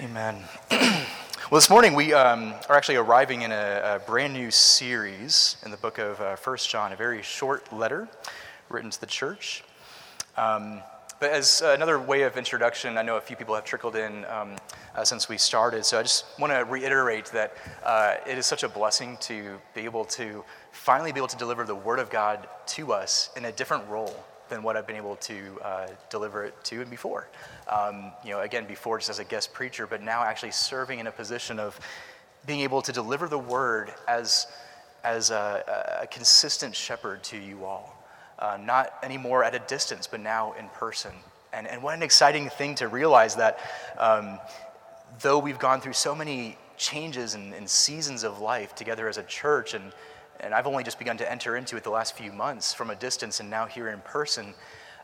Amen. well, this morning we um, are actually arriving in a, a, brand new series in the book of uh, First John, a very short letter written to the church. Um, but as another way of introduction, I know a few people have trickled in um, uh, since we started, so I just want to reiterate that uh, it is such a blessing to be able to finally be able to deliver the Word of God to us in a different role than what I've been able to uh, deliver it to and before. Um, you know, again, before just as a guest preacher, but now actually serving in a position of being able to deliver the word as, as a, a consistent shepherd to you all. Uh, not anymore at a distance, but now in person. And, and what an exciting thing to realize that um, though we've gone through so many changes and, and seasons of life together as a church and and I've only just begun to enter into it the last few months from a distance and now here in person,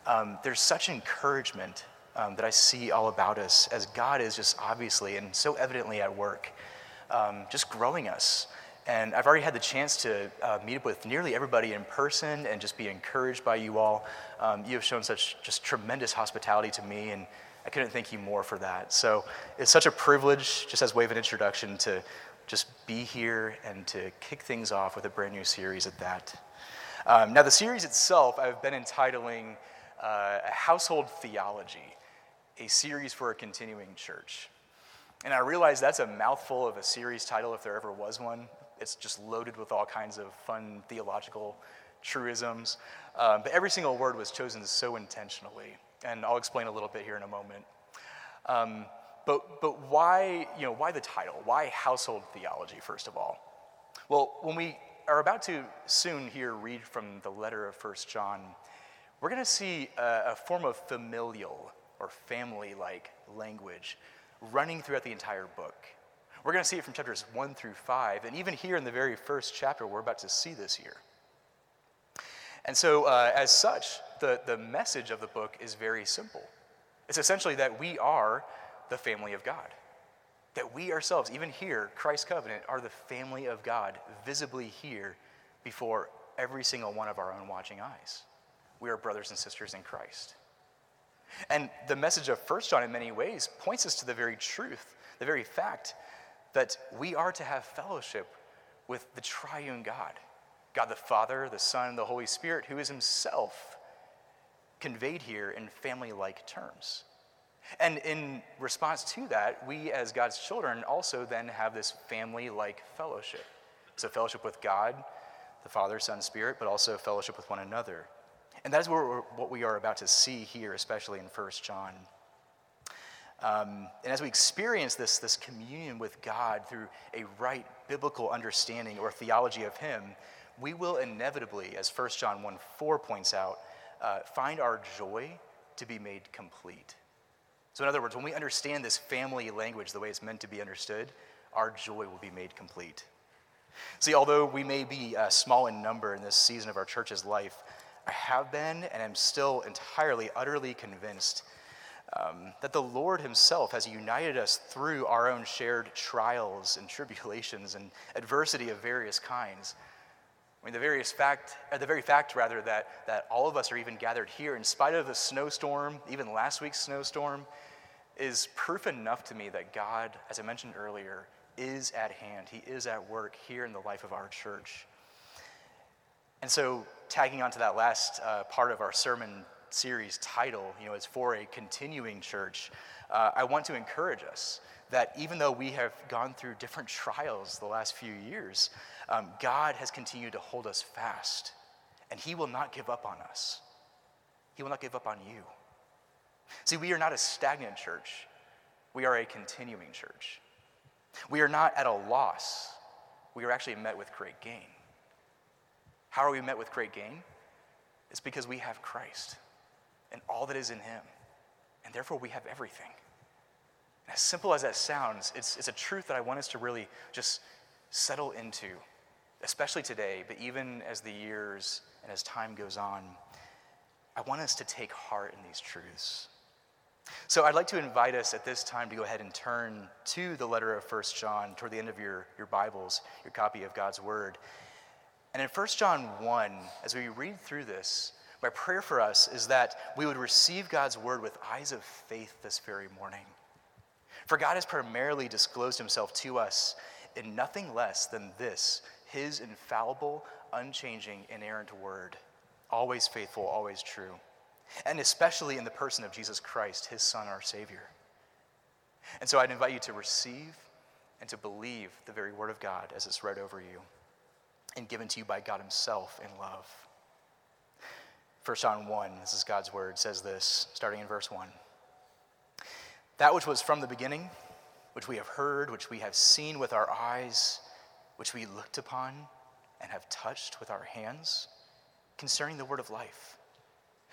um, there's such encouragement um, that I see all about us as God is just obviously and so evidently at work, um, just growing us. And I've already had the chance to uh, meet up with nearly everybody in person and just be encouraged by you all. Um, you have shown such just tremendous hospitality to me, and I couldn't thank you more for that. So it's such a privilege, just as way of an introduction, to just be here and to kick things off with a brand new series at that. Um, now, the series itself, I've been entitling uh, Household Theology, a series for a continuing church. And I realize that's a mouthful of a series title if there ever was one. It's just loaded with all kinds of fun theological truisms. Um, but every single word was chosen so intentionally. And I'll explain a little bit here in a moment. Um, but, but why, you know, why the title? Why household theology, first of all? Well, when we are about to soon here read from the letter of First John, we're going to see a, a form of familial or family like language running throughout the entire book. We're going to see it from chapters 1 through 5, and even here in the very first chapter, we're about to see this here. And so, uh, as such, the, the message of the book is very simple. It's essentially that we are the family of God. That we ourselves, even here, Christ's covenant, are the family of God, visibly here before every single one of our own watching eyes. We are brothers and sisters in Christ. And the message of 1 John, in many ways, points us to the very truth, the very fact that we are to have fellowship with the triune God God the Father, the Son, the Holy Spirit, who is Himself conveyed here in family like terms. And in response to that, we as God's children also then have this family like fellowship. So, fellowship with God, the Father, Son, Spirit, but also fellowship with one another. And that is what we are about to see here, especially in 1 John. Um, and as we experience this, this communion with God through a right biblical understanding or theology of Him, we will inevitably, as 1 John 1 4 points out, uh, find our joy to be made complete. So, in other words, when we understand this family language the way it's meant to be understood, our joy will be made complete. See, although we may be uh, small in number in this season of our church's life, I have been and am still entirely, utterly convinced um, that the Lord Himself has united us through our own shared trials and tribulations and adversity of various kinds. I mean, the various fact, uh, the very fact, rather, that, that all of us are even gathered here in spite of the snowstorm, even last week's snowstorm, is proof enough to me that God, as I mentioned earlier, is at hand. He is at work here in the life of our church. And so, tagging onto that last uh, part of our sermon series title, you know, it's for a continuing church. Uh, I want to encourage us that even though we have gone through different trials the last few years, um, God has continued to hold us fast, and He will not give up on us. He will not give up on you. See, we are not a stagnant church, we are a continuing church. We are not at a loss, we are actually met with great gain. How are we met with great gain? It's because we have Christ and all that is in Him, and therefore we have everything. As simple as that sounds, it's, it's a truth that I want us to really just settle into, especially today, but even as the years and as time goes on. I want us to take heart in these truths. So I'd like to invite us at this time to go ahead and turn to the letter of First John toward the end of your, your Bibles, your copy of God's Word. And in First John 1, as we read through this, my prayer for us is that we would receive God's Word with eyes of faith this very morning. For God has primarily disclosed himself to us in nothing less than this his infallible, unchanging, inerrant word, always faithful, always true, and especially in the person of Jesus Christ, his Son, our Savior. And so I'd invite you to receive and to believe the very word of God as it's read over you and given to you by God Himself in love. 1 John 1, this is God's word, says this, starting in verse 1. That which was from the beginning, which we have heard, which we have seen with our eyes, which we looked upon and have touched with our hands, concerning the word of life.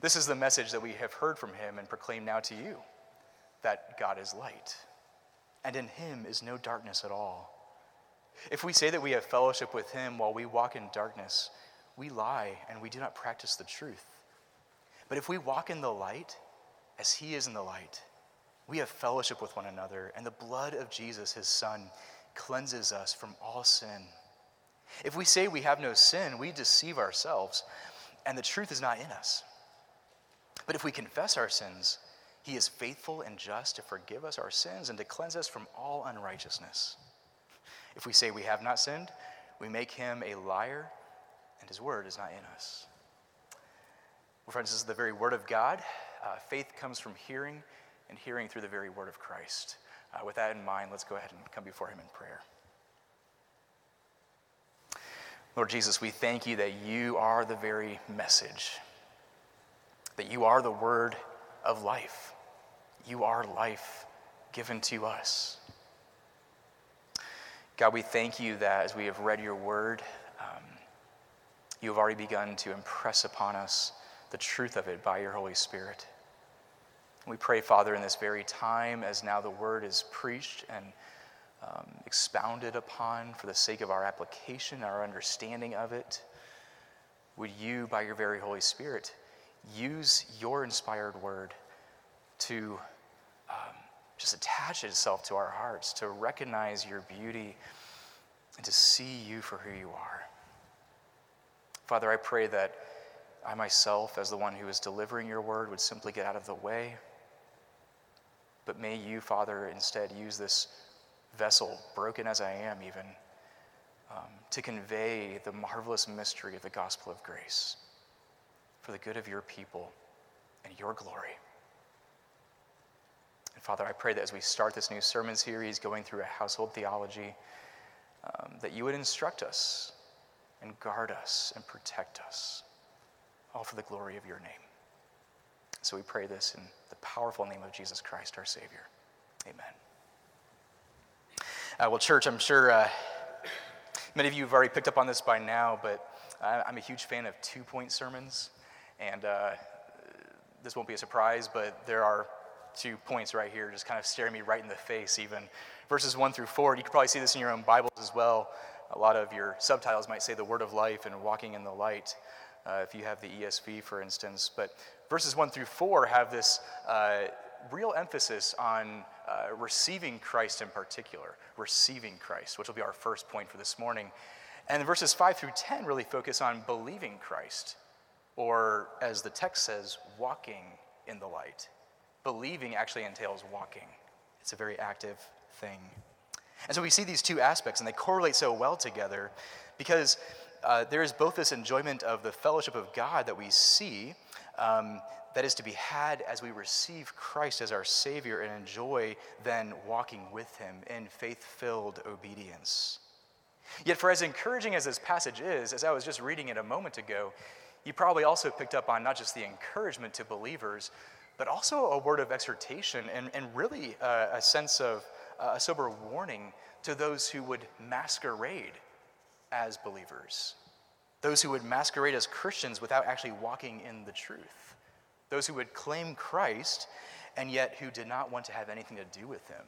This is the message that we have heard from him and proclaim now to you that God is light, and in him is no darkness at all. If we say that we have fellowship with him while we walk in darkness, we lie and we do not practice the truth. But if we walk in the light, as he is in the light, we have fellowship with one another, and the blood of Jesus, his son, cleanses us from all sin. If we say we have no sin, we deceive ourselves, and the truth is not in us. But if we confess our sins, he is faithful and just to forgive us our sins and to cleanse us from all unrighteousness. If we say we have not sinned, we make him a liar, and his word is not in us. Well, friends, this is the very word of God. Uh, faith comes from hearing, and hearing through the very word of Christ. Uh, with that in mind, let's go ahead and come before him in prayer. Lord Jesus, we thank you that you are the very message, that you are the word of life. You are life given to us. God, we thank you that as we have read your word, um, you have already begun to impress upon us the truth of it by your Holy Spirit. We pray, Father, in this very time, as now the word is preached and um, expounded upon for the sake of our application, our understanding of it, would you, by your very Holy Spirit, use your inspired word to um, just attach itself to our hearts, to recognize your beauty, and to see you for who you are. Father, I pray that I myself, as the one who is delivering your word, would simply get out of the way. But may you, Father, instead use this vessel, broken as I am, even, um, to convey the marvelous mystery of the gospel of grace for the good of your people and your glory. And Father, I pray that as we start this new sermon series going through a household theology, um, that you would instruct us and guard us and protect us, all for the glory of your name. So we pray this in the powerful name of Jesus Christ, our Savior. Amen. Uh, well, church, I'm sure uh, many of you have already picked up on this by now, but I'm a huge fan of two point sermons. And uh, this won't be a surprise, but there are two points right here just kind of staring me right in the face, even. Verses 1 through 4. You can probably see this in your own Bibles as well. A lot of your subtitles might say the word of life and walking in the light, uh, if you have the ESV, for instance. But verses 1 through 4 have this uh, real emphasis on uh, receiving Christ in particular, receiving Christ, which will be our first point for this morning. And verses 5 through 10 really focus on believing Christ, or as the text says, walking in the light. Believing actually entails walking, it's a very active thing. And so we see these two aspects, and they correlate so well together because uh, there is both this enjoyment of the fellowship of God that we see. Um, that is to be had as we receive Christ as our Savior and enjoy then walking with Him in faith filled obedience. Yet, for as encouraging as this passage is, as I was just reading it a moment ago, you probably also picked up on not just the encouragement to believers, but also a word of exhortation and, and really a, a sense of a sober warning to those who would masquerade as believers, those who would masquerade as Christians without actually walking in the truth those who would claim Christ and yet who did not want to have anything to do with him,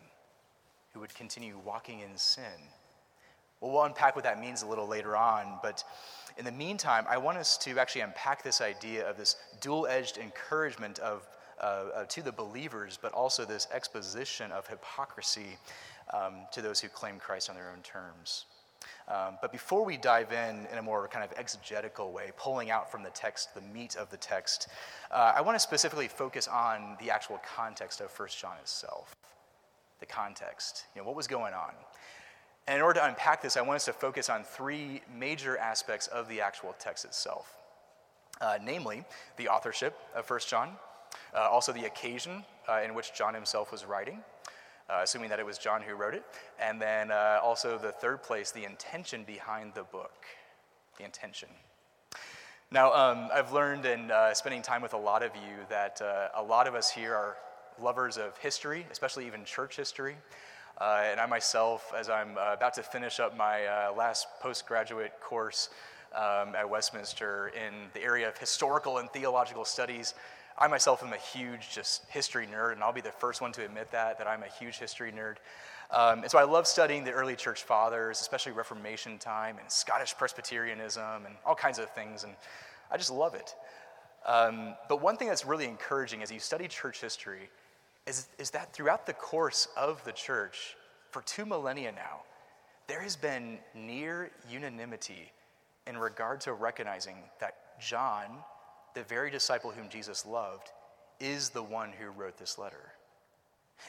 who would continue walking in sin Well, we'll unpack what that means a little later on, but in the meantime, I want us to actually unpack this idea of this dual edged encouragement of, uh, uh, to the believers, but also this exposition of hypocrisy um, to those who claim Christ on their own terms. Um, but before we dive in in a more kind of exegetical way, pulling out from the text the meat of the text, uh, I want to specifically focus on the actual context of 1 John itself. The context, you know, what was going on. And in order to unpack this, I want us to focus on three major aspects of the actual text itself. Uh, namely, the authorship of 1 John, uh, also the occasion uh, in which John himself was writing, uh, assuming that it was John who wrote it. And then uh, also the third place, the intention behind the book. The intention. Now, um, I've learned in uh, spending time with a lot of you that a lot of us here are lovers of history, especially even church history. Uh, and I myself, as I'm uh, about to finish up my last postgraduate course um, at Westminster in the area of historical and theological studies, I myself am a huge just history nerd, and I'll be the first one to admit that, that I'm a huge history nerd. Um, and so I love studying the early church fathers, especially Reformation time and Scottish Presbyterianism and all kinds of things, and I just love it. Um, but one thing that's really encouraging as you study church history is, is that throughout the course of the church, for two millennia now, there has been near unanimity in regard to recognizing that John the very disciple whom Jesus loved, is the one who wrote this letter.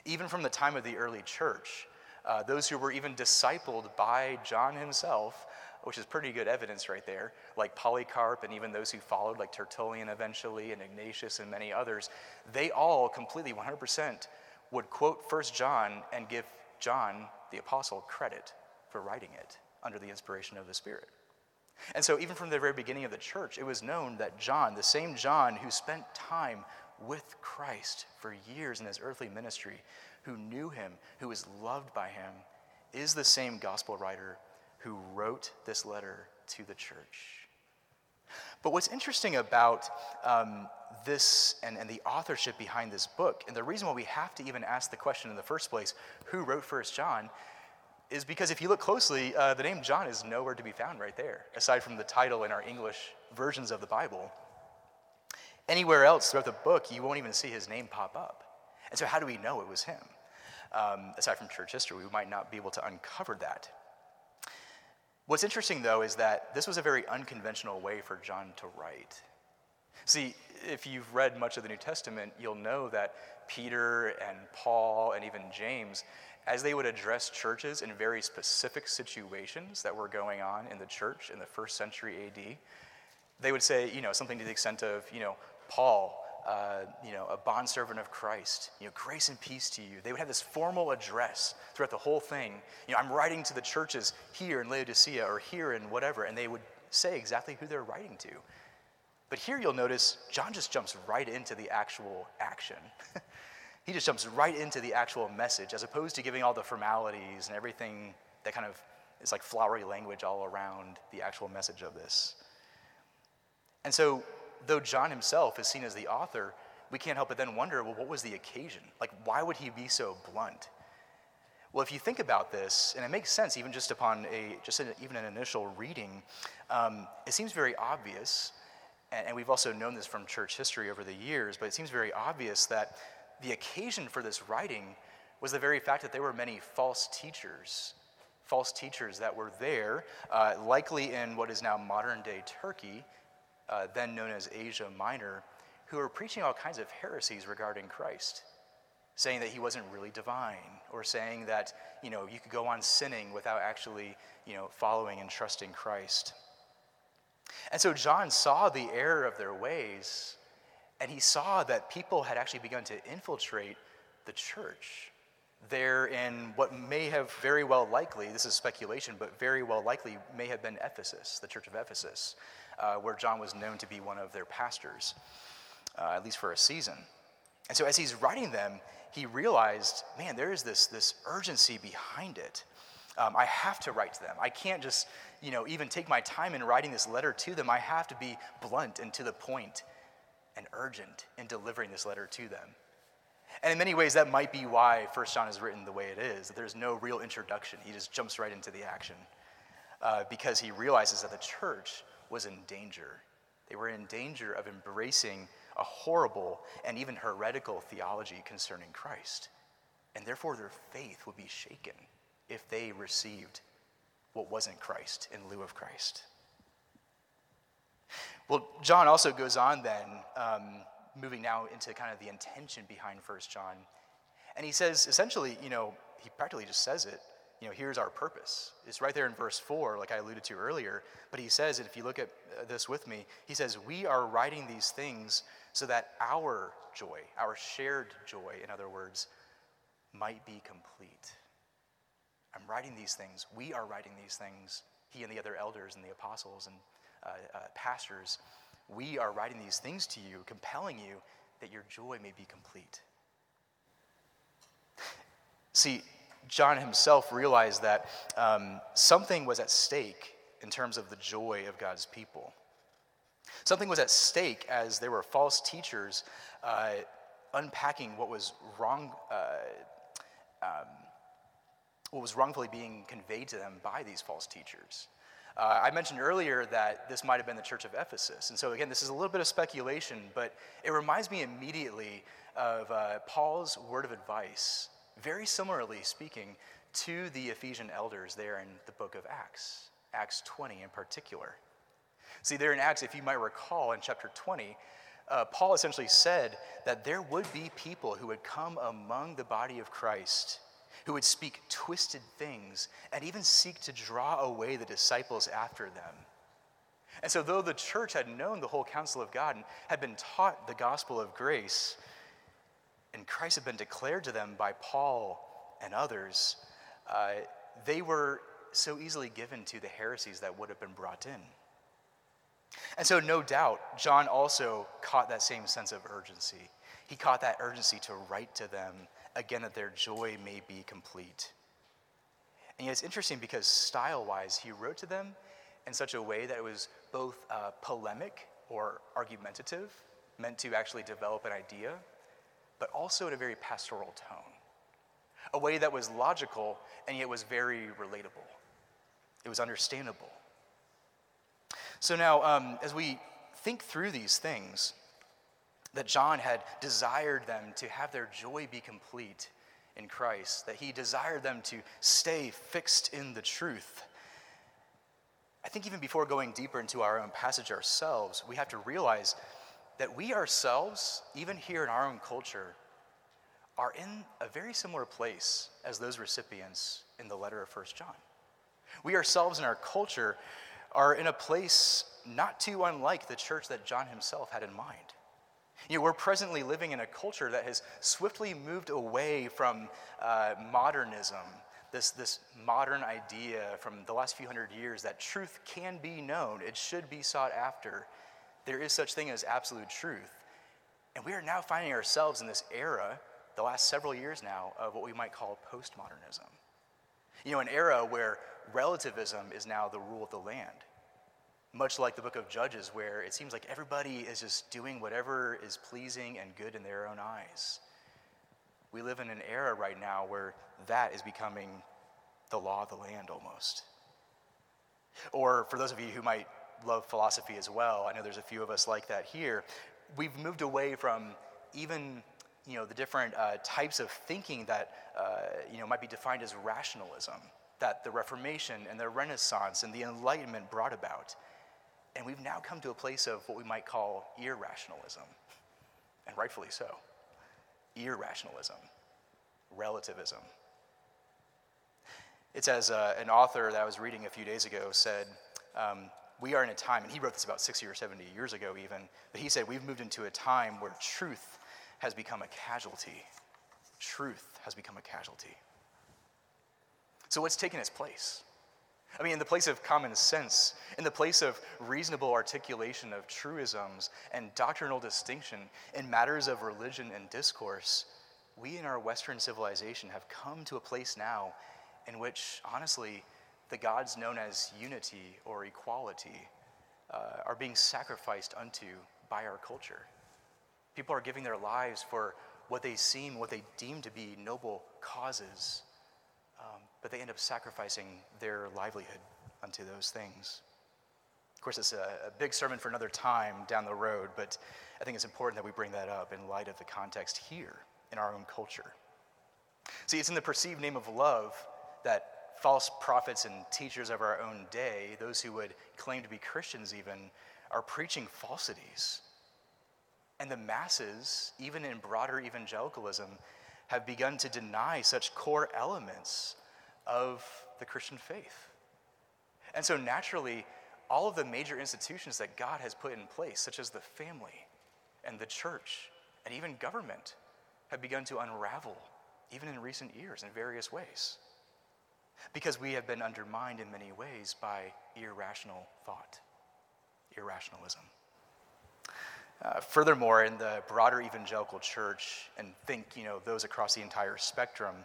Even from the time of the early church, uh, those who were even discipled by John himself, which is pretty good evidence right there, like Polycarp and even those who followed, like Tertullian eventually, and Ignatius and many others, they all completely 100% would quote First John and give John, the apostle, credit for writing it under the inspiration of the Spirit. And so, even from the very beginning of the church, it was known that John, the same John who spent time with Christ for years in his earthly ministry, who knew him, who was loved by him, is the same gospel writer who wrote this letter to the church. But what's interesting about um, this and, and the authorship behind this book, and the reason why we have to even ask the question in the first place who wrote First John, is because if you look closely, uh, the name John is nowhere to be found right there, aside from the title in our English versions of the Bible. Anywhere else throughout the book, you won't even see his name pop up. And so, how do we know it was him? Um, aside from church history, we might not be able to uncover that. What's interesting, though, is that this was a very unconventional way for John to write. See, if you've read much of the New Testament, you'll know that Peter and Paul and even James as they would address churches in very specific situations that were going on in the church in the first century AD, they would say, you know, something to the extent of, you know, Paul, uh, you know, a bondservant of Christ, you know, grace and peace to you. They would have this formal address throughout the whole thing. You know, I'm writing to the churches here in Laodicea or here in whatever, and they would say exactly who they're writing to. But here you'll notice John just jumps right into the actual action. He just jumps right into the actual message as opposed to giving all the formalities and everything that kind of is like flowery language all around the actual message of this. And so, though John himself is seen as the author, we can't help but then wonder well, what was the occasion? Like, why would he be so blunt? Well, if you think about this, and it makes sense even just upon a just an, even an initial reading, um, it seems very obvious, and, and we've also known this from church history over the years, but it seems very obvious that the occasion for this writing was the very fact that there were many false teachers, false teachers that were there, uh, likely in what is now modern day Turkey, uh, then known as Asia Minor, who were preaching all kinds of heresies regarding Christ, saying that he wasn't really divine, or saying that you know you could go on sinning without actually you know following and trusting Christ. And so John saw the error of their ways and he saw that people had actually begun to infiltrate the church there in what may have very well likely, this is speculation, but very well likely may have been Ephesus, the church of Ephesus, uh, where John was known to be one of their pastors, uh, at least for a season. And so as he's writing them, he realized, man, there is this, this urgency behind it. Um, I have to write to them. I can't just, you know, even take my time in writing this letter to them. I have to be blunt and to the point and urgent in delivering this letter to them. And in many ways, that might be why First John is written the way it is, that there's no real introduction. He just jumps right into the action. uh, because he realizes that the church was in danger. They were in danger of embracing a horrible and even heretical theology concerning Christ. And therefore, their faith would be shaken if they received what wasn't Christ in lieu of Christ. Well, John also goes on then, um, moving now into kind of the intention behind First John. And he says, essentially, you know, he practically just says it, you know, here's our purpose. It's right there in verse 4, like I alluded to earlier. But he says, and if you look at uh, this with me, he says, We are writing these things so that our joy, our shared joy, in other words, might be complete. I'm writing these things. We are writing these things. He and the other elders and the apostles and uh, uh, pastors, we are writing these things to you, compelling you that your joy may be complete. See, John himself realized that um, something was at stake in terms of the joy of God's people. Something was at stake as there were false teachers uh, unpacking what was wrong, uh, um, what was wrongfully being conveyed to them by these false teachers. Uh, I mentioned earlier that this might have been the church of Ephesus. And so, again, this is a little bit of speculation, but it reminds me immediately of uh, Paul's word of advice, very similarly speaking to the Ephesian elders there in the book of Acts, Acts 20 in particular. See, there in Acts, if you might recall in chapter 20, uh, Paul essentially said that there would be people who would come among the body of Christ who would speak twisted things and even seek to draw away the disciples after them. And so, though the church had known the whole counsel of God and had been taught the gospel of grace, and Christ had been declared to them by Paul and others, uh, they were so easily given to the heresies that would have been brought in. And so, no doubt, John also caught that same sense of urgency. He caught that urgency to write to them again that their joy may be complete. And yet it's interesting because style wise, he wrote to them in such a way that it was both uh, polemic or argumentative, meant to actually develop an idea, but also in a very pastoral tone. A way that was logical and yet was very relatable. It was understandable. So now, um, as we think through these things, that John had desired them to have their joy be complete in Christ, that he desired them to stay fixed in the truth. I think even before going deeper into our own passage ourselves, we have to realize that we ourselves, even here in our own culture, are in a very similar place as those recipients in the letter of First John. We ourselves in our culture are in a place not too unlike the church that John himself had in mind. You know, we're presently living in a culture that has swiftly moved away from uh, modernism, this, this modern idea from the last few hundred years that truth can be known, it should be sought after. There is such thing as absolute truth. And we are now finding ourselves in this era, the last several years now, of what we might call postmodernism. You know, an era where relativism is now the rule of the land much like the book of Judges, where it seems like everybody is just doing whatever is pleasing and good in their own eyes. We live in an era right now where that is becoming the law of the land almost. Or for those of you who might love philosophy as well, I know there's a few of us like that here. We've moved away from even you know the different uh, types of thinking that uh, you know might be defined as rationalism that the Reformation and the Renaissance and the Enlightenment brought about. And we've now come to a place of what we might call irrationalism, and rightfully so. Irrationalism, relativism. It's as uh, an author that I was reading a few days ago said, um, we are in a time, and he wrote this about 60 or 70 years ago even, but he said, we've moved into a time where truth has become a casualty. Truth has become a casualty. So, what's taken its place? I mean, in the place of common sense, in the place of reasonable articulation of truisms and doctrinal distinction in matters of religion and discourse, we in our Western civilization have come to a place now in which, honestly, the gods known as unity or equality uh, are being sacrificed unto by our culture. People are giving their lives for what they seem, what they deem to be noble causes but they end up sacrificing their livelihood unto those things. Of course, it's a, a big sermon for another time down the road, but I think it's important that we bring that up in light of the context here in our own culture. See, it's in the perceived name of love that false prophets and teachers of our own day, those who would claim to be Christians even, are preaching falsities. And the masses, even in broader evangelicalism, have begun to deny such core elements of the Christian faith. And so naturally, all of the major institutions that God has put in place, such as the family and the church and even government, have begun to unravel, even in recent years, in various ways. Because we have been undermined in many ways by irrational thought, irrationalism. Uh, furthermore, in the broader evangelical church, and think, you know, those across the entire spectrum,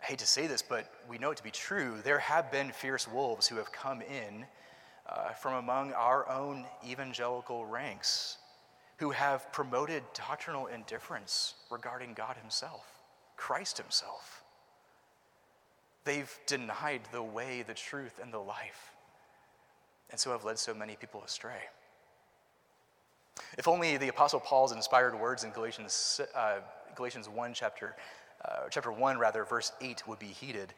I hate to say this, but we know it to be true. There have been fierce wolves who have come in uh, from among our own evangelical ranks who have promoted doctrinal indifference regarding God Himself, Christ Himself. They've denied the way, the truth, and the life, and so have led so many people astray. If only the Apostle Paul's inspired words in Galatians, uh, Galatians 1, chapter, uh, chapter 1, rather, verse 8 would be heeded.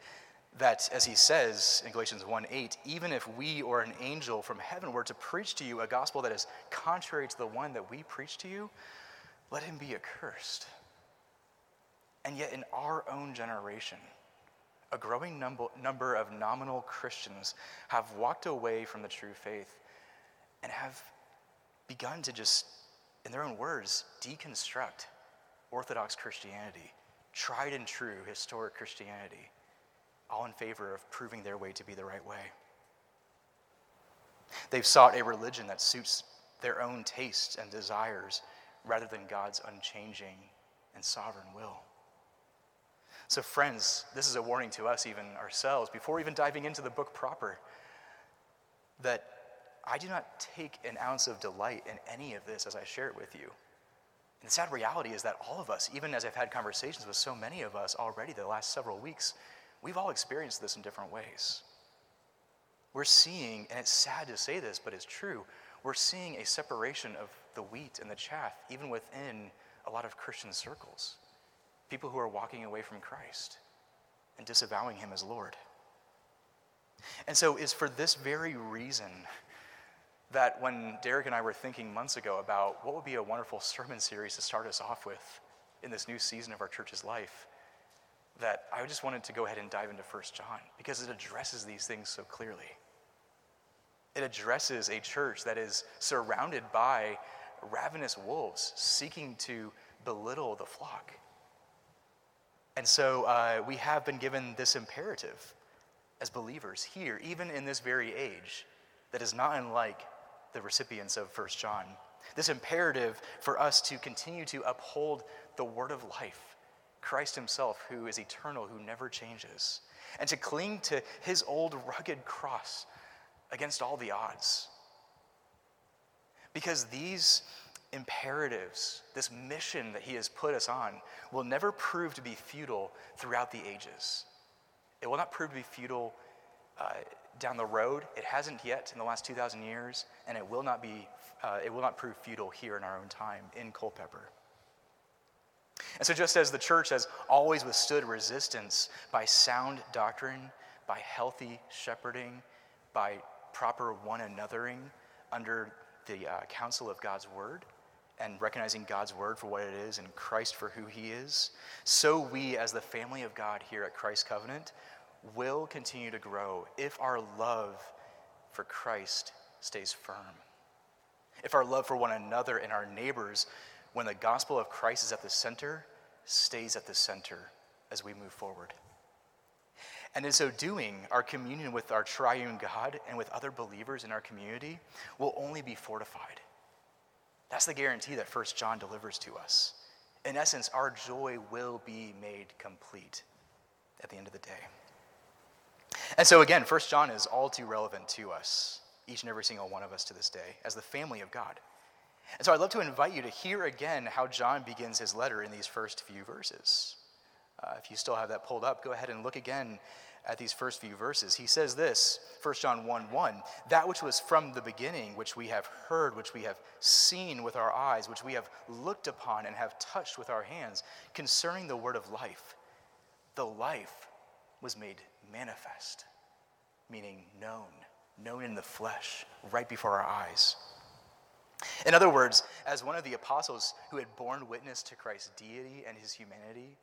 That, as he says in Galatians 1 8, even if we or an angel from heaven were to preach to you a gospel that is contrary to the one that we preach to you, let him be accursed. And yet, in our own generation, a growing number number of nominal Christians have walked away from the true faith and have begun to just, in their own words, deconstruct Orthodox Christianity, tried and true historic Christianity, all in favor of proving their way to be the right way. They've sought a religion that suits their own tastes and desires rather than God's unchanging and sovereign will. So, friends, this is a warning to us, even ourselves, before even diving into the book proper, that I do not take an ounce of delight in any of this as I share it with you. And the sad reality is that all of us, even as I've had conversations with so many of us already the last several weeks, we've all experienced this in different ways. We're seeing, and it's sad to say this, but it's true, we're seeing a separation of the wheat and the chaff, even within a lot of Christian circles. People who are walking away from Christ and disavowing him as Lord. And so it's for this very reason that when Derek and I were thinking months ago about what would be a wonderful sermon series to start us off with in this new season of our church's life, that I just wanted to go ahead and dive into 1 John because it addresses these things so clearly. It addresses a church that is surrounded by ravenous wolves seeking to belittle the flock. And so uh, we have been given this imperative as believers here, even in this very age, that is not unlike the recipients of First John. This imperative for us to continue to uphold the word of life, Christ Himself, who is eternal, who never changes, and to cling to His old rugged cross against all the odds. Because these imperatives, this mission that He has put us on, will never prove to be futile throughout the ages. It will not prove to be futile uh, down the road. It hasn't yet in the last 2,000 years, and it will not be. Uh, it will not prove futile here in our own time in Culpeper. And so, just as the church has always withstood resistance by sound doctrine, by healthy shepherding, by proper one anothering under the uh, counsel of God's word, and recognizing God's word for what it is and Christ for who he is, so we, as the family of God here at Christ Covenant, will continue to grow if our love for Christ stays firm. If our love for one another and our neighbors, when the gospel of Christ is at the center, stays at the center as we move forward. And in so doing, our communion with our triune God and with other believers in our community will only be fortified. That's the guarantee that First John delivers to us. In essence, our joy will be made complete at the end of the day. And so, again, First John is all too relevant to us, each and every single one of us to this day, as the family of God. And so, I'd love to invite you to hear again how John begins his letter in these first few verses. Uh, if you still have that pulled up, go ahead and look again at these first few verses. He says this, 1 John 1 1, that which was from the beginning, which we have heard, which we have seen with our eyes, which we have looked upon and have touched with our hands, concerning the word of life. The life was made manifest, meaning known, known in the flesh, right before our eyes. In other words, as one of the apostles who had borne witness to Christ's deity and his humanity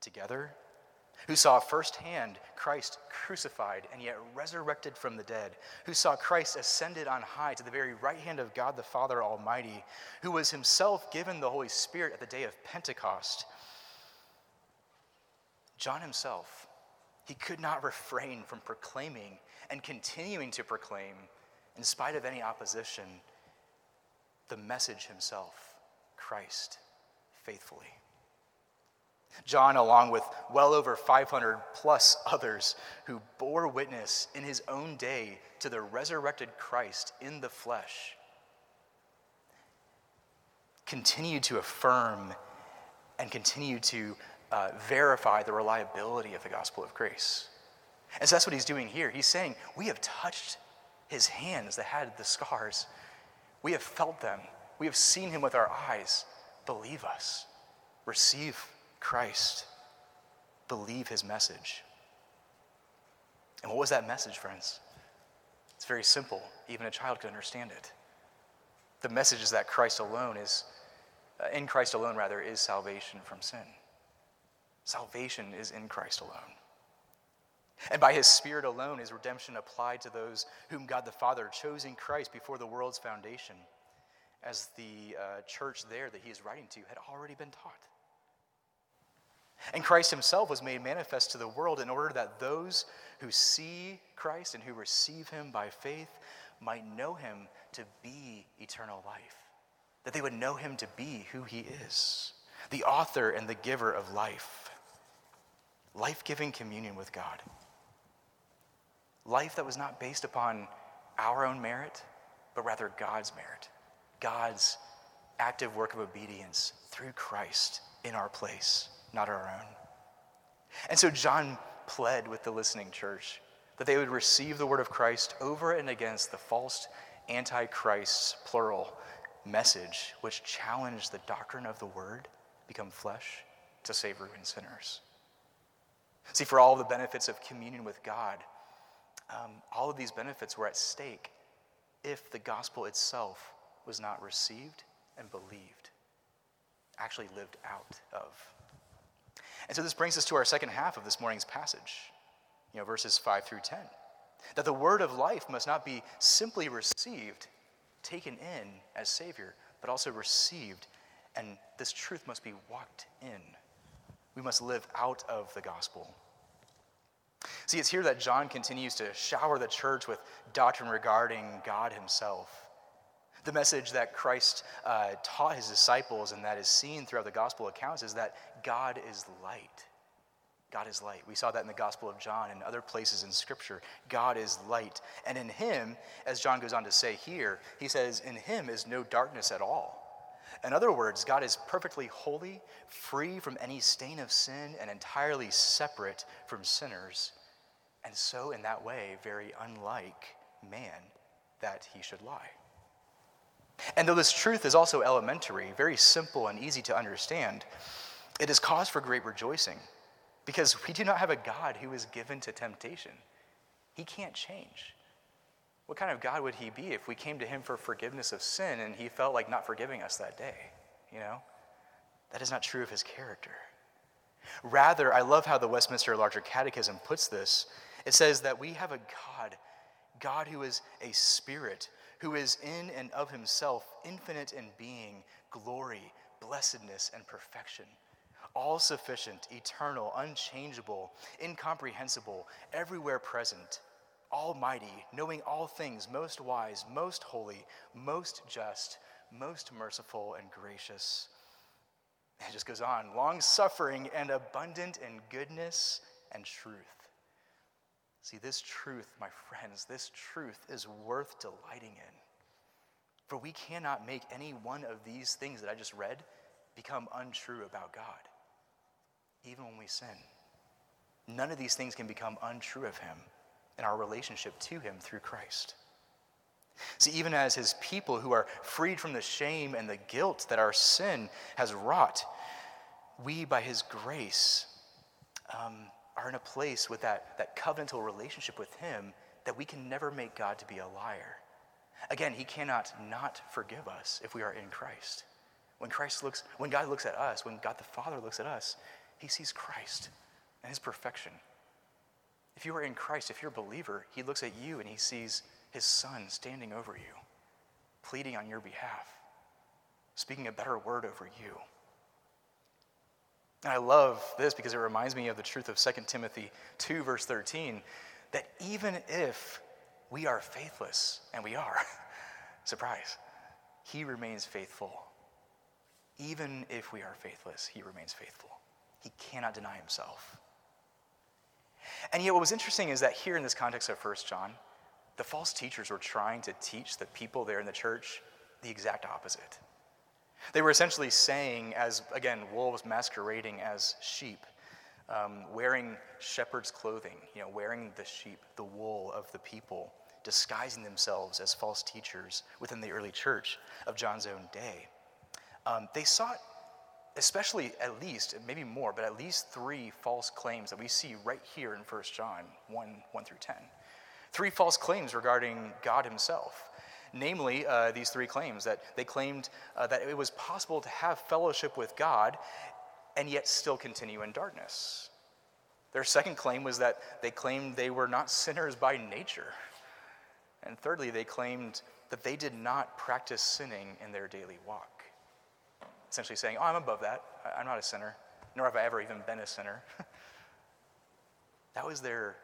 together, who saw firsthand Christ crucified and yet resurrected from the dead, who saw Christ ascended on high to the very right hand of God the Father Almighty, who was himself given the Holy Spirit at the day of Pentecost. John himself, he could not refrain from proclaiming and continuing to proclaim, in spite of any opposition, the message himself, Christ, faithfully. John, along with well over 500 plus others who bore witness in his own day to the resurrected Christ in the flesh, continue to affirm and continue to uh, verify the reliability of the gospel of grace. And so that's what he's doing here. He's saying, We have touched his hands that had the scars, we have felt them, we have seen him with our eyes. Believe us, receive Christ, believe his message. And what was that message, friends? It's very simple. Even a child could understand it. The message is that Christ alone is, uh, in Christ alone, rather, is salvation from sin. Salvation is in Christ alone. And by his Spirit alone is redemption applied to those whom God the Father chose in Christ before the world's foundation, as the uh, church there that he is writing to had already been taught. And Christ himself was made manifest to the world in order that those who see Christ and who receive him by faith might know him to be eternal life. That they would know him to be who he is, the author and the giver of life, life giving communion with God. Life that was not based upon our own merit, but rather God's merit, God's active work of obedience through Christ in our place not our own. And so John pled with the listening church that they would receive the word of Christ over and against the false antichrists, plural, message, which challenged the doctrine of the word become flesh to save ruined sinners. See, for all the benefits of communion with God, um, all of these benefits were at stake if the gospel itself was not received and believed, actually lived out of. And so this brings us to our second half of this morning's passage, you know, verses 5 through 10. That the word of life must not be simply received, taken in as Savior, but also received, and this truth must be walked in. We must live out of the gospel. See, it's here that John continues to shower the church with doctrine regarding God Himself. The message that Christ uh, taught his disciples and that is seen throughout the gospel accounts is that God is light. God is light. We saw that in the Gospel of John and other places in Scripture. God is light. And in Him, as John goes on to say here, he says, In Him is no darkness at all. In other words, God is perfectly holy, free from any stain of sin, and entirely separate from sinners. And so, in that way, very unlike man that he should lie. And though this truth is also elementary, very simple and easy to understand, it is cause for great rejoicing because we do not have a God who is given to temptation. He can't change. What kind of God would he be if we came to him for forgiveness of sin and he felt like not forgiving us that day? You know? That is not true of his character. Rather, I love how the Westminster Larger Catechism puts this. It says that we have a God, God who is a spirit, who is in and of himself infinite in being, glory, blessedness, and perfection. All sufficient, eternal, unchangeable, incomprehensible, everywhere present, almighty, knowing all things, most wise, most holy, most just, most merciful, and gracious. It just goes on long suffering and abundant in goodness and truth See, this truth, my friends, this truth is worth delighting in. For we cannot make any one of these things that I just read become untrue about God, even when we sin. none of these things can become untrue of him in our relationship to him through Christ. See, even as his people who are freed from the shame and the guilt that our sin has wrought, we, by his grace, um, are in a place with that, that covenantal relationship with him that we can never make God to be a liar. Again, he cannot not forgive us if we are in Christ. When Christ looks, when God looks at us, when God the Father looks at us, he sees Christ and his perfection. If you are in Christ, if you're a believer, he looks at you and he sees his son standing over you, pleading on your behalf, speaking a better word over you. And I love this because it reminds me of the truth of 2 Timothy 2, verse 13, that even if we are faithless, and we are, surprise, he remains faithful. Even if we are faithless, he remains faithful. He cannot deny himself. And yet, what was interesting is that here in this context of 1 John, the false teachers were trying to teach the people there in the church the exact opposite. They were essentially saying, as again, wolves masquerading as sheep, um, wearing shepherd's clothing, you know, wearing the sheep, the wool of the people, disguising themselves as false teachers within the early church of John's own day. Um, they sought, especially at least, maybe more, but at least three false claims that we see right here in 1 John 1 1 through 10. Three false claims regarding God Himself. Namely, uh, these three claims that they claimed uh, that it was possible to have fellowship with God and yet still continue in darkness. Their second claim was that they claimed they were not sinners by nature. And thirdly, they claimed that they did not practice sinning in their daily walk. Essentially saying, Oh, I'm above that. I'm not a sinner, nor have I ever even been a sinner. that, was their,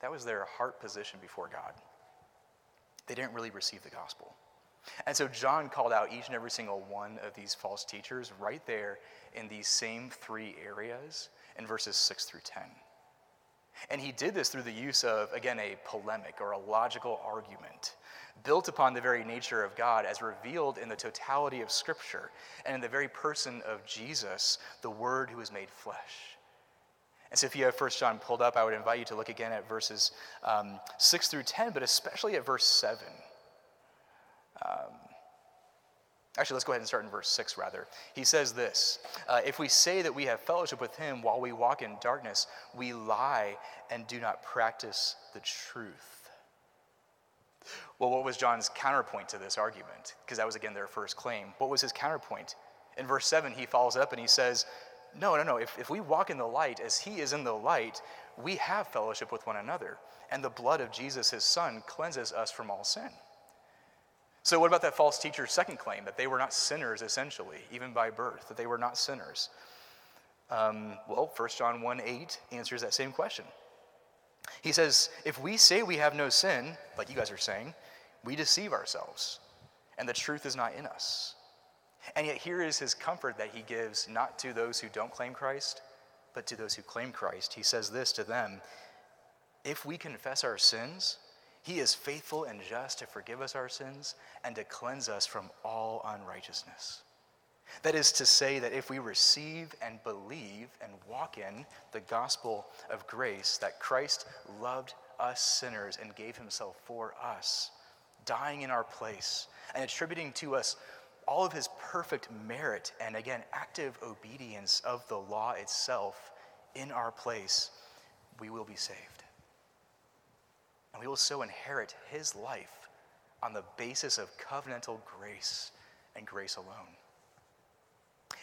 that was their heart position before God. They didn't really receive the gospel. And so John called out each and every single one of these false teachers right there in these same three areas in verses 6 through 10. And he did this through the use of, again, a polemic or a logical argument built upon the very nature of God as revealed in the totality of Scripture and in the very person of Jesus, the Word who was made flesh. And so, if you have 1 John pulled up, I would invite you to look again at verses um, 6 through 10, but especially at verse 7. Um, Actually, let's go ahead and start in verse 6 rather. He says this uh, If we say that we have fellowship with him while we walk in darkness, we lie and do not practice the truth. Well, what was John's counterpoint to this argument? Because that was, again, their first claim. What was his counterpoint? In verse 7, he follows up and he says, No, no, no. If, if we walk in the light as he is in the light, we have fellowship with one another. And the blood of Jesus, his son, cleanses us from all sin. So, what about that false teacher's second claim that they were not sinners, essentially, even by birth, that they were not sinners? Um, well, 1 John 1 8 answers that same question. He says, If we say we have no sin, like you guys are saying, we deceive ourselves, and the truth is not in us. And yet, here is his comfort that he gives not to those who don't claim Christ, but to those who claim Christ. He says this to them If we confess our sins, he is faithful and just to forgive us our sins and to cleanse us from all unrighteousness. That is to say, that if we receive and believe and walk in the gospel of grace, that Christ loved us sinners and gave himself for us, dying in our place and attributing to us all of his perfect merit and again, active obedience of the law itself in our place, we will be saved. And we will so inherit his life on the basis of covenantal grace and grace alone.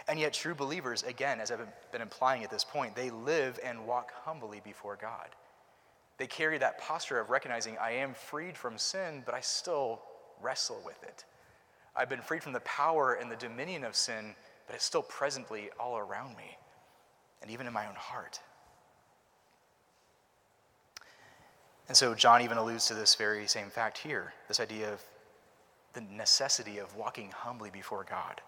And yet, true believers, again, as I've been implying at this point, they live and walk humbly before God. They carry that posture of recognizing, I am freed from sin, but I still wrestle with it. I've been freed from the power and the dominion of sin, but it's still presently all around me and even in my own heart. And so John even alludes to this very same fact here this idea of the necessity of walking humbly before God.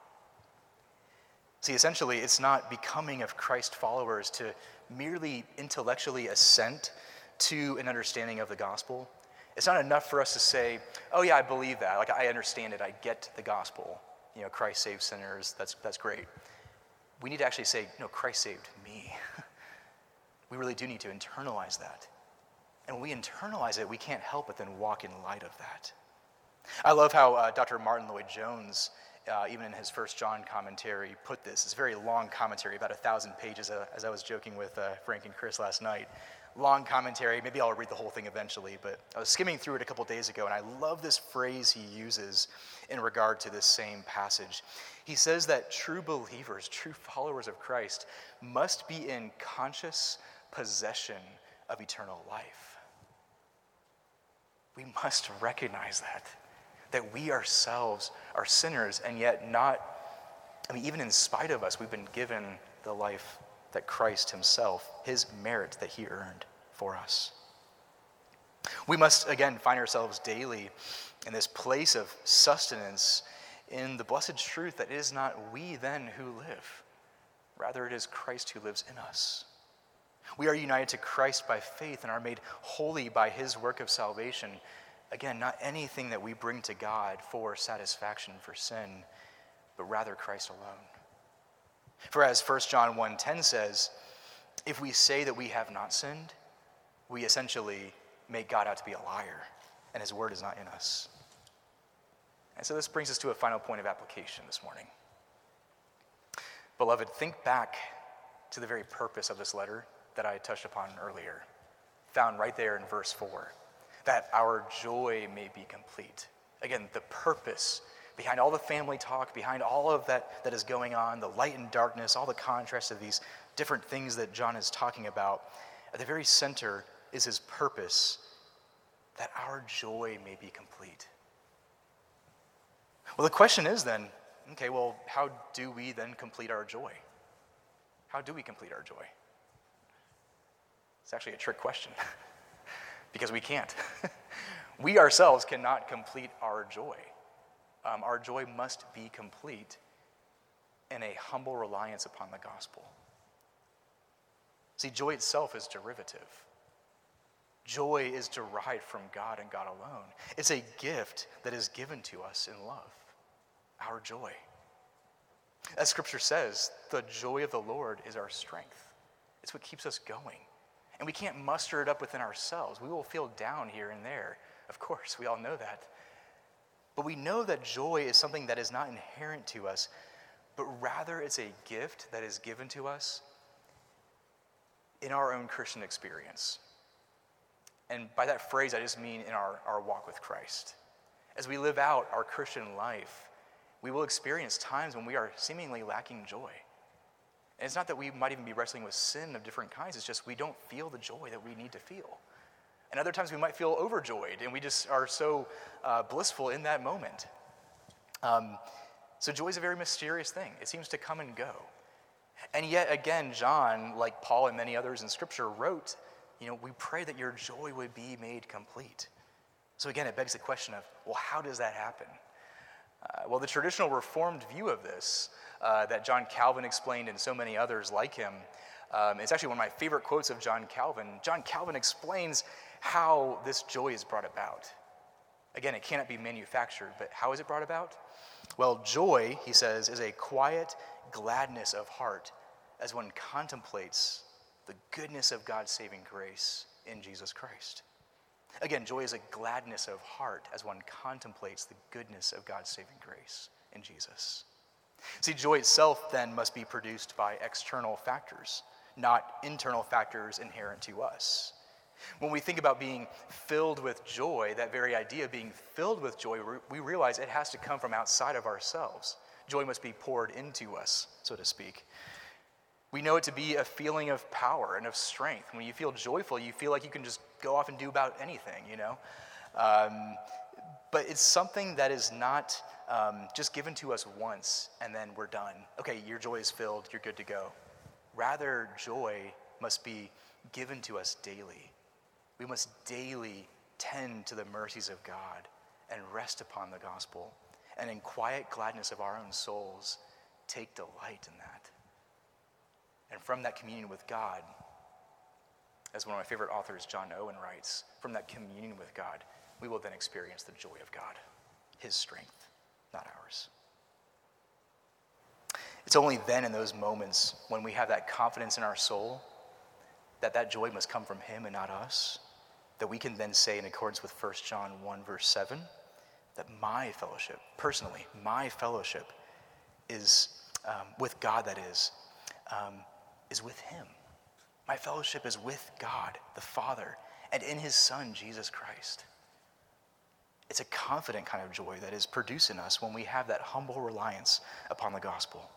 See, essentially, it's not becoming of Christ followers to merely intellectually assent to an understanding of the gospel. It's not enough for us to say, oh, yeah, I believe that. Like, I understand it. I get the gospel. You know, Christ saves sinners. That's, that's great. We need to actually say, no, Christ saved me. we really do need to internalize that. And when we internalize it, we can't help but then walk in light of that. I love how uh, Dr. Martyn Lloyd-Jones, uh, even in his First John commentary, put this. It's a very long commentary, about a thousand pages, uh, as I was joking with uh, Frank and Chris last night. Long commentary. Maybe I'll read the whole thing eventually, but I was skimming through it a couple days ago, and I love this phrase he uses in regard to this same passage. He says that true believers, true followers of Christ, must be in conscious possession of eternal life. We must recognize that that we ourselves are sinners, and yet not, I mean, even in spite of us, we've been given the life that Christ Himself, His merit that He earned for us. We must, again, find ourselves daily in this place of sustenance in the blessed truth that it is not we then who live, rather, it is Christ who lives in us. We are united to Christ by faith and are made holy by his work of salvation, Again, not anything that we bring to God for satisfaction for sin, but rather Christ alone. For as 1 John 1:10 says, if we say that we have not sinned, we essentially make God out to be a liar, and his word is not in us. And so this brings us to a final point of application this morning. Beloved, think back to the very purpose of this letter that I touched upon earlier, found right there in verse 4 that our joy may be complete. Again, the purpose behind all the family talk, behind all of that that is going on, the light and darkness, all the contrast of these different things that John is talking about, at the very center is his purpose that our joy may be complete. Well, the question is then okay, well, how do we then complete our joy? How do we complete our joy? It's actually a trick question. because we can't. we ourselves cannot complete our joy. Um, our joy must be complete in a humble reliance upon the gospel. See, joy itself is derivative. Joy is derived from God and God alone. It's a gift that is given to us in love, our joy. As scripture says, the joy of the Lord is our strength. It's what keeps us going and we can't muster it up within ourselves. We will feel down here and there. Of course, we all know that. But we know that joy is something that is not inherent to us, but rather it's a gift that is given to us in our own Christian experience. And by that phrase, I just mean in our, our walk with Christ. As we live out our Christian life, we will experience times when we are seemingly lacking joy. And it's not that we might even be wrestling with sin of different kinds, it's just we don't feel the joy that we need to feel. And other times we might feel overjoyed and we just are so uh, blissful in that moment. Um, so joy is a very mysterious thing, it seems to come and go. And yet again, John, like Paul and many others in Scripture, wrote, you know, we pray that your joy would be made complete. So again, it begs the question of, well, how does that happen? Uh, well, the traditional Reformed view of this, uh, that John Calvin explained and so many others like him, um, it's actually one of my favorite quotes of John Calvin. John Calvin explains how this joy is brought about. Again, it cannot be manufactured, but how is it brought about? Well, joy, he says, is a quiet gladness of heart as one contemplates the goodness of God's saving grace in Jesus Christ. Again, joy is a gladness of heart as one contemplates the goodness of God's saving grace in Jesus. See, joy itself then must be produced by external factors, not internal factors inherent to us. When we think about being filled with joy, that very idea of being filled with joy, we realize it has to come from outside of ourselves. Joy must be poured into us, so to speak. We know it to be a feeling of power and of strength. When you feel joyful, you feel like you can just go off and do about anything, you know? Um, but it's something that is not um, just given to us once and then we're done. Okay, your joy is filled, you're good to go. Rather, joy must be given to us daily. We must daily tend to the mercies of God and rest upon the gospel. And in quiet gladness of our own souls, take delight in that. And from that communion with God, as one of my favorite authors, John Owen, writes, from that communion with God, we will then experience the joy of God, His strength, not ours. It's only then in those moments when we have that confidence in our soul that that joy must come from him and not us, that we can then say in accordance with 1 John 1, verse 7, that my fellowship, personally, my fellowship is um, with God, that is, um, is with him. My fellowship is with God, the Father, and in his Son, Jesus Christ. It's a confident kind of joy that is produced in us when we have that humble reliance upon the gospel.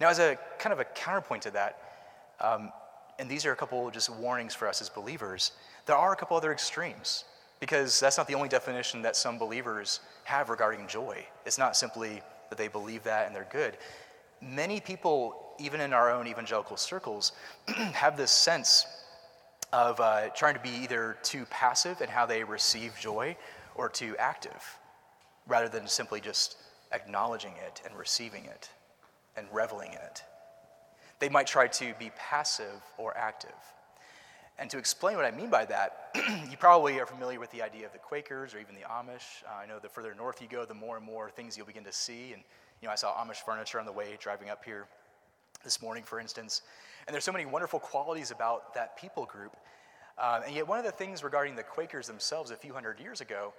Now, as a kind of a counterpoint to that, um, and these are a couple just warnings for us as believers, there are a couple other extremes because that's not the only definition that some believers have regarding joy. It's not simply that they believe that and they're good. Many people, even in our own evangelical circles, have this sense of uh, trying to be either too passive in how they receive joy or too active, rather than simply just acknowledging it and receiving it and reveling in it. They might try to be passive or active. And to explain what I mean by that, you probably are familiar with the idea of the Quakers or even the Amish. Uh, I know the further north you go, the more and more things you'll begin to see. And you know, I saw Amish furniture on the way driving up here this morning, for instance. And there's so many wonderful qualities about that people group. Uh, and yet, one of the things regarding the Quakers themselves a few hundred years ago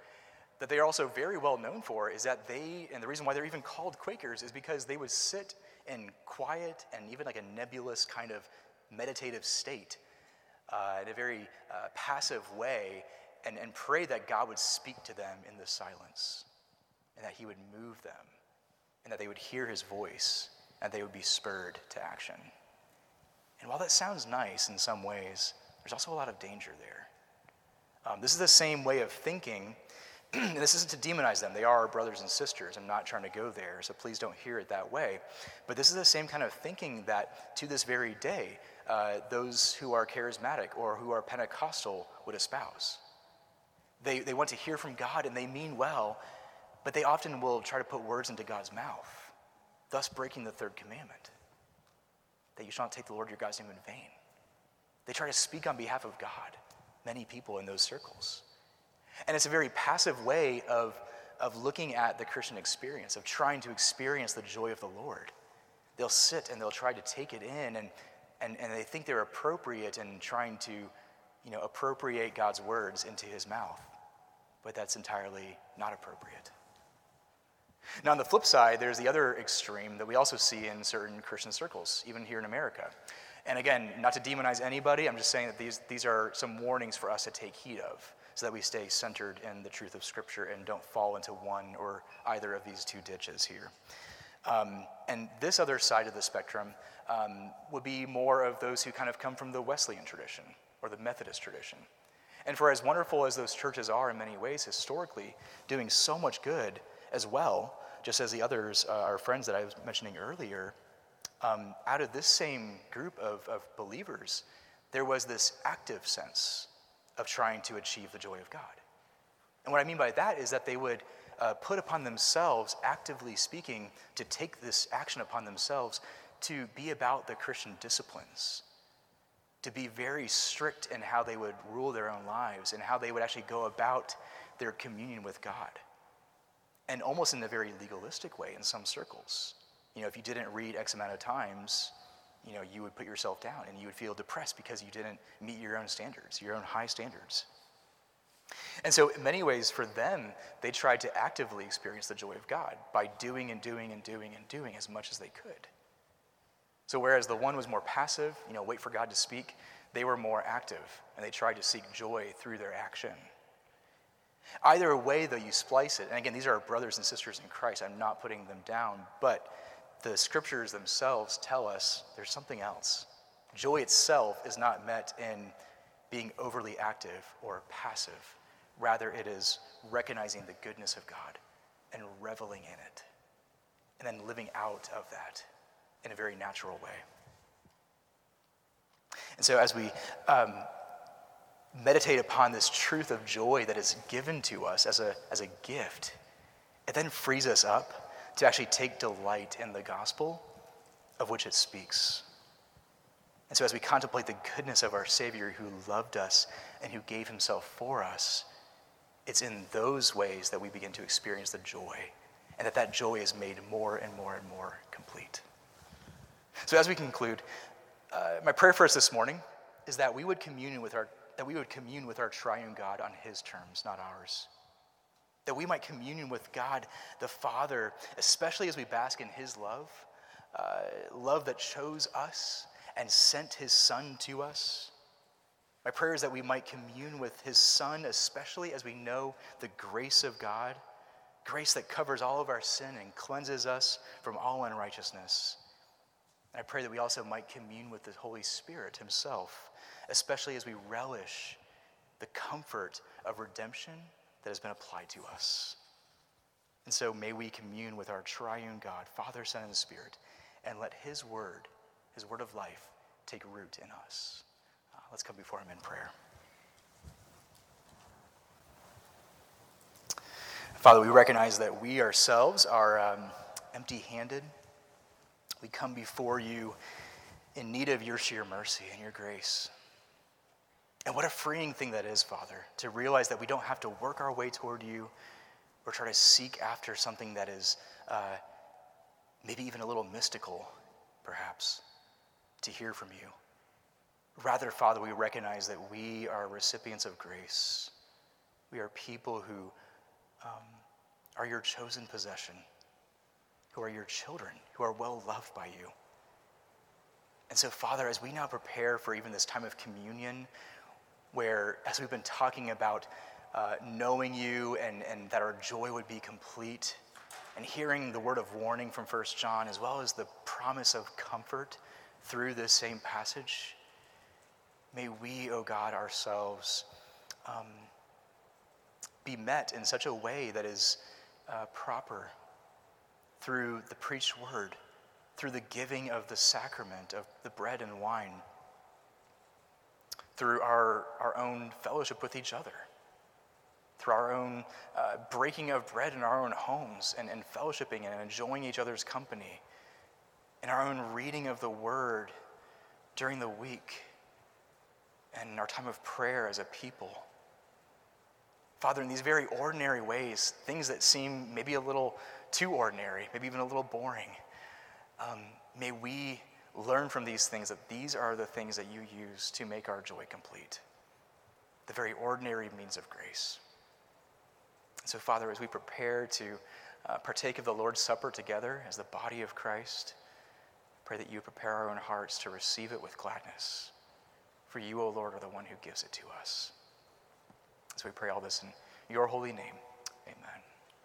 that they are also very well known for is that they, and the reason why they're even called Quakers is because they would sit in quiet and even like a nebulous kind of meditative state uh, in a very uh, passive way and, and pray that God would speak to them in the silence and that He would move them and that they would hear His voice and they would be spurred to action. And while that sounds nice in some ways, there's also a lot of danger there. Um, this is the same way of thinking. and this isn't to demonize them. They are our brothers and sisters. I'm not trying to go there, so please don't hear it that way. But this is the same kind of thinking that to this very day, uh, those who are charismatic or who are Pentecostal would espouse. They, they want to hear from God and they mean well, but they often will try to put words into God's mouth thus breaking the third commandment that you shall not take the Lord your God's name in vain. They try to speak on behalf of God, many people in those circles. And it's a very passive way of, of looking at the Christian experience, of trying to experience the joy of the Lord. They'll sit and they'll try to take it in, and, and, and they think they're appropriate in trying to you know, appropriate God's words into his mouth. But that's entirely not appropriate. Now, on the flip side, there's the other extreme that we also see in certain Christian circles, even here in America. And again, not to demonize anybody, I'm just saying that these, these are some warnings for us to take heed of so that we stay centered in the truth of Scripture and don't fall into one or either of these two ditches here. Um, and this other side of the spectrum um, would be more of those who kind of come from the Wesleyan tradition or the Methodist tradition. And for as wonderful as those churches are in many ways historically, doing so much good, as well, just as the others, uh, our friends that I was mentioning earlier, um, out of this same group of, of believers, there was this active sense of trying to achieve the joy of God. And what I mean by that is that they would uh, put upon themselves, actively speaking, to take this action upon themselves to be about the Christian disciplines, to be very strict in how they would rule their own lives and how they would actually go about their communion with God and almost in a very legalistic way in some circles. You know, if you didn't read X amount of times, you know, you would put yourself down and you would feel depressed because you didn't meet your own standards, your own high standards. And so, in many ways, for them, they tried to actively experience the joy of God by doing and doing and doing and doing as much as they could. So, whereas the one was more passive, you know, wait for God to speak, they were more active and they tried to seek joy through their action. Either way, though, you splice it, and again, these are our brothers and sisters in Christ. I'm not putting them down, but the scriptures themselves tell us there's something else. Joy itself is not met in being overly active or passive. Rather, it is recognizing the goodness of God and reveling in it, and then living out of that in a very natural way. And so, as we um, meditate upon this truth of joy that is given to us as a, as a gift, it then frees us up to actually take delight in the gospel of which it speaks. And so, as we contemplate the goodness of our Savior who loved us and who gave himself for us, it's in those ways that we begin to experience the joy, and that that joy is made more and more and more complete. So, as we conclude, uh, my prayer for us this morning is that we would commune with our that we would commune with our triune God on his terms, not ours. That we might commune with God the Father, especially as we bask in his love, uh, love that chose us and sent his Son to us. My prayer is that we might commune with his Son, especially as we know the grace of God, grace that covers all of our sin and cleanses us from all unrighteousness. And I pray that we also might commune with the Holy Spirit himself, especially as we relish the comfort of redemption that has been applied to us. And so may we commune with our triune God, Father, Son, and Spirit, and let his word, his word of life, take root in us. Uh, let's come before him in prayer. Father, we recognize that we ourselves are um, empty handed. We come before you in need of your sheer mercy and your grace. And what a freeing thing that is, Father, to realize that we don't have to work our way toward you or try to seek after something that is uh, maybe even a little mystical, perhaps, to hear from you. Rather, Father, we recognize that we are recipients of grace. We are people who um, are your chosen possession, who are your children, who are well loved by you. And so, Father, as we now prepare for even this time of communion, where, as we've been talking about uh, knowing you and, and that our joy would be complete, and hearing the word of warning from First John, as well as the promise of comfort through this same passage, may we, O oh God, ourselves um, be met in such a way that is uh, proper through the preached word, through the giving of the sacrament of the bread and wine, through our, our own fellowship with each other, through our own uh, breaking of bread in our own homes and, and fellowshipping and enjoying each other's company, in our own reading of the word during the week, and our time of prayer as a people. Father, in these very ordinary ways, things that seem maybe a little too ordinary, maybe even a little boring, um, may we learn from these things that these are the things that you use to make our joy complete. The very ordinary means of grace. So, Father, as we prepare to uh, partake of the Lord's Supper together as the body of Christ, pray that you prepare our own hearts to receive it with gladness. For you, O Lord, are the one who gives it to us. So we pray all this in your holy name.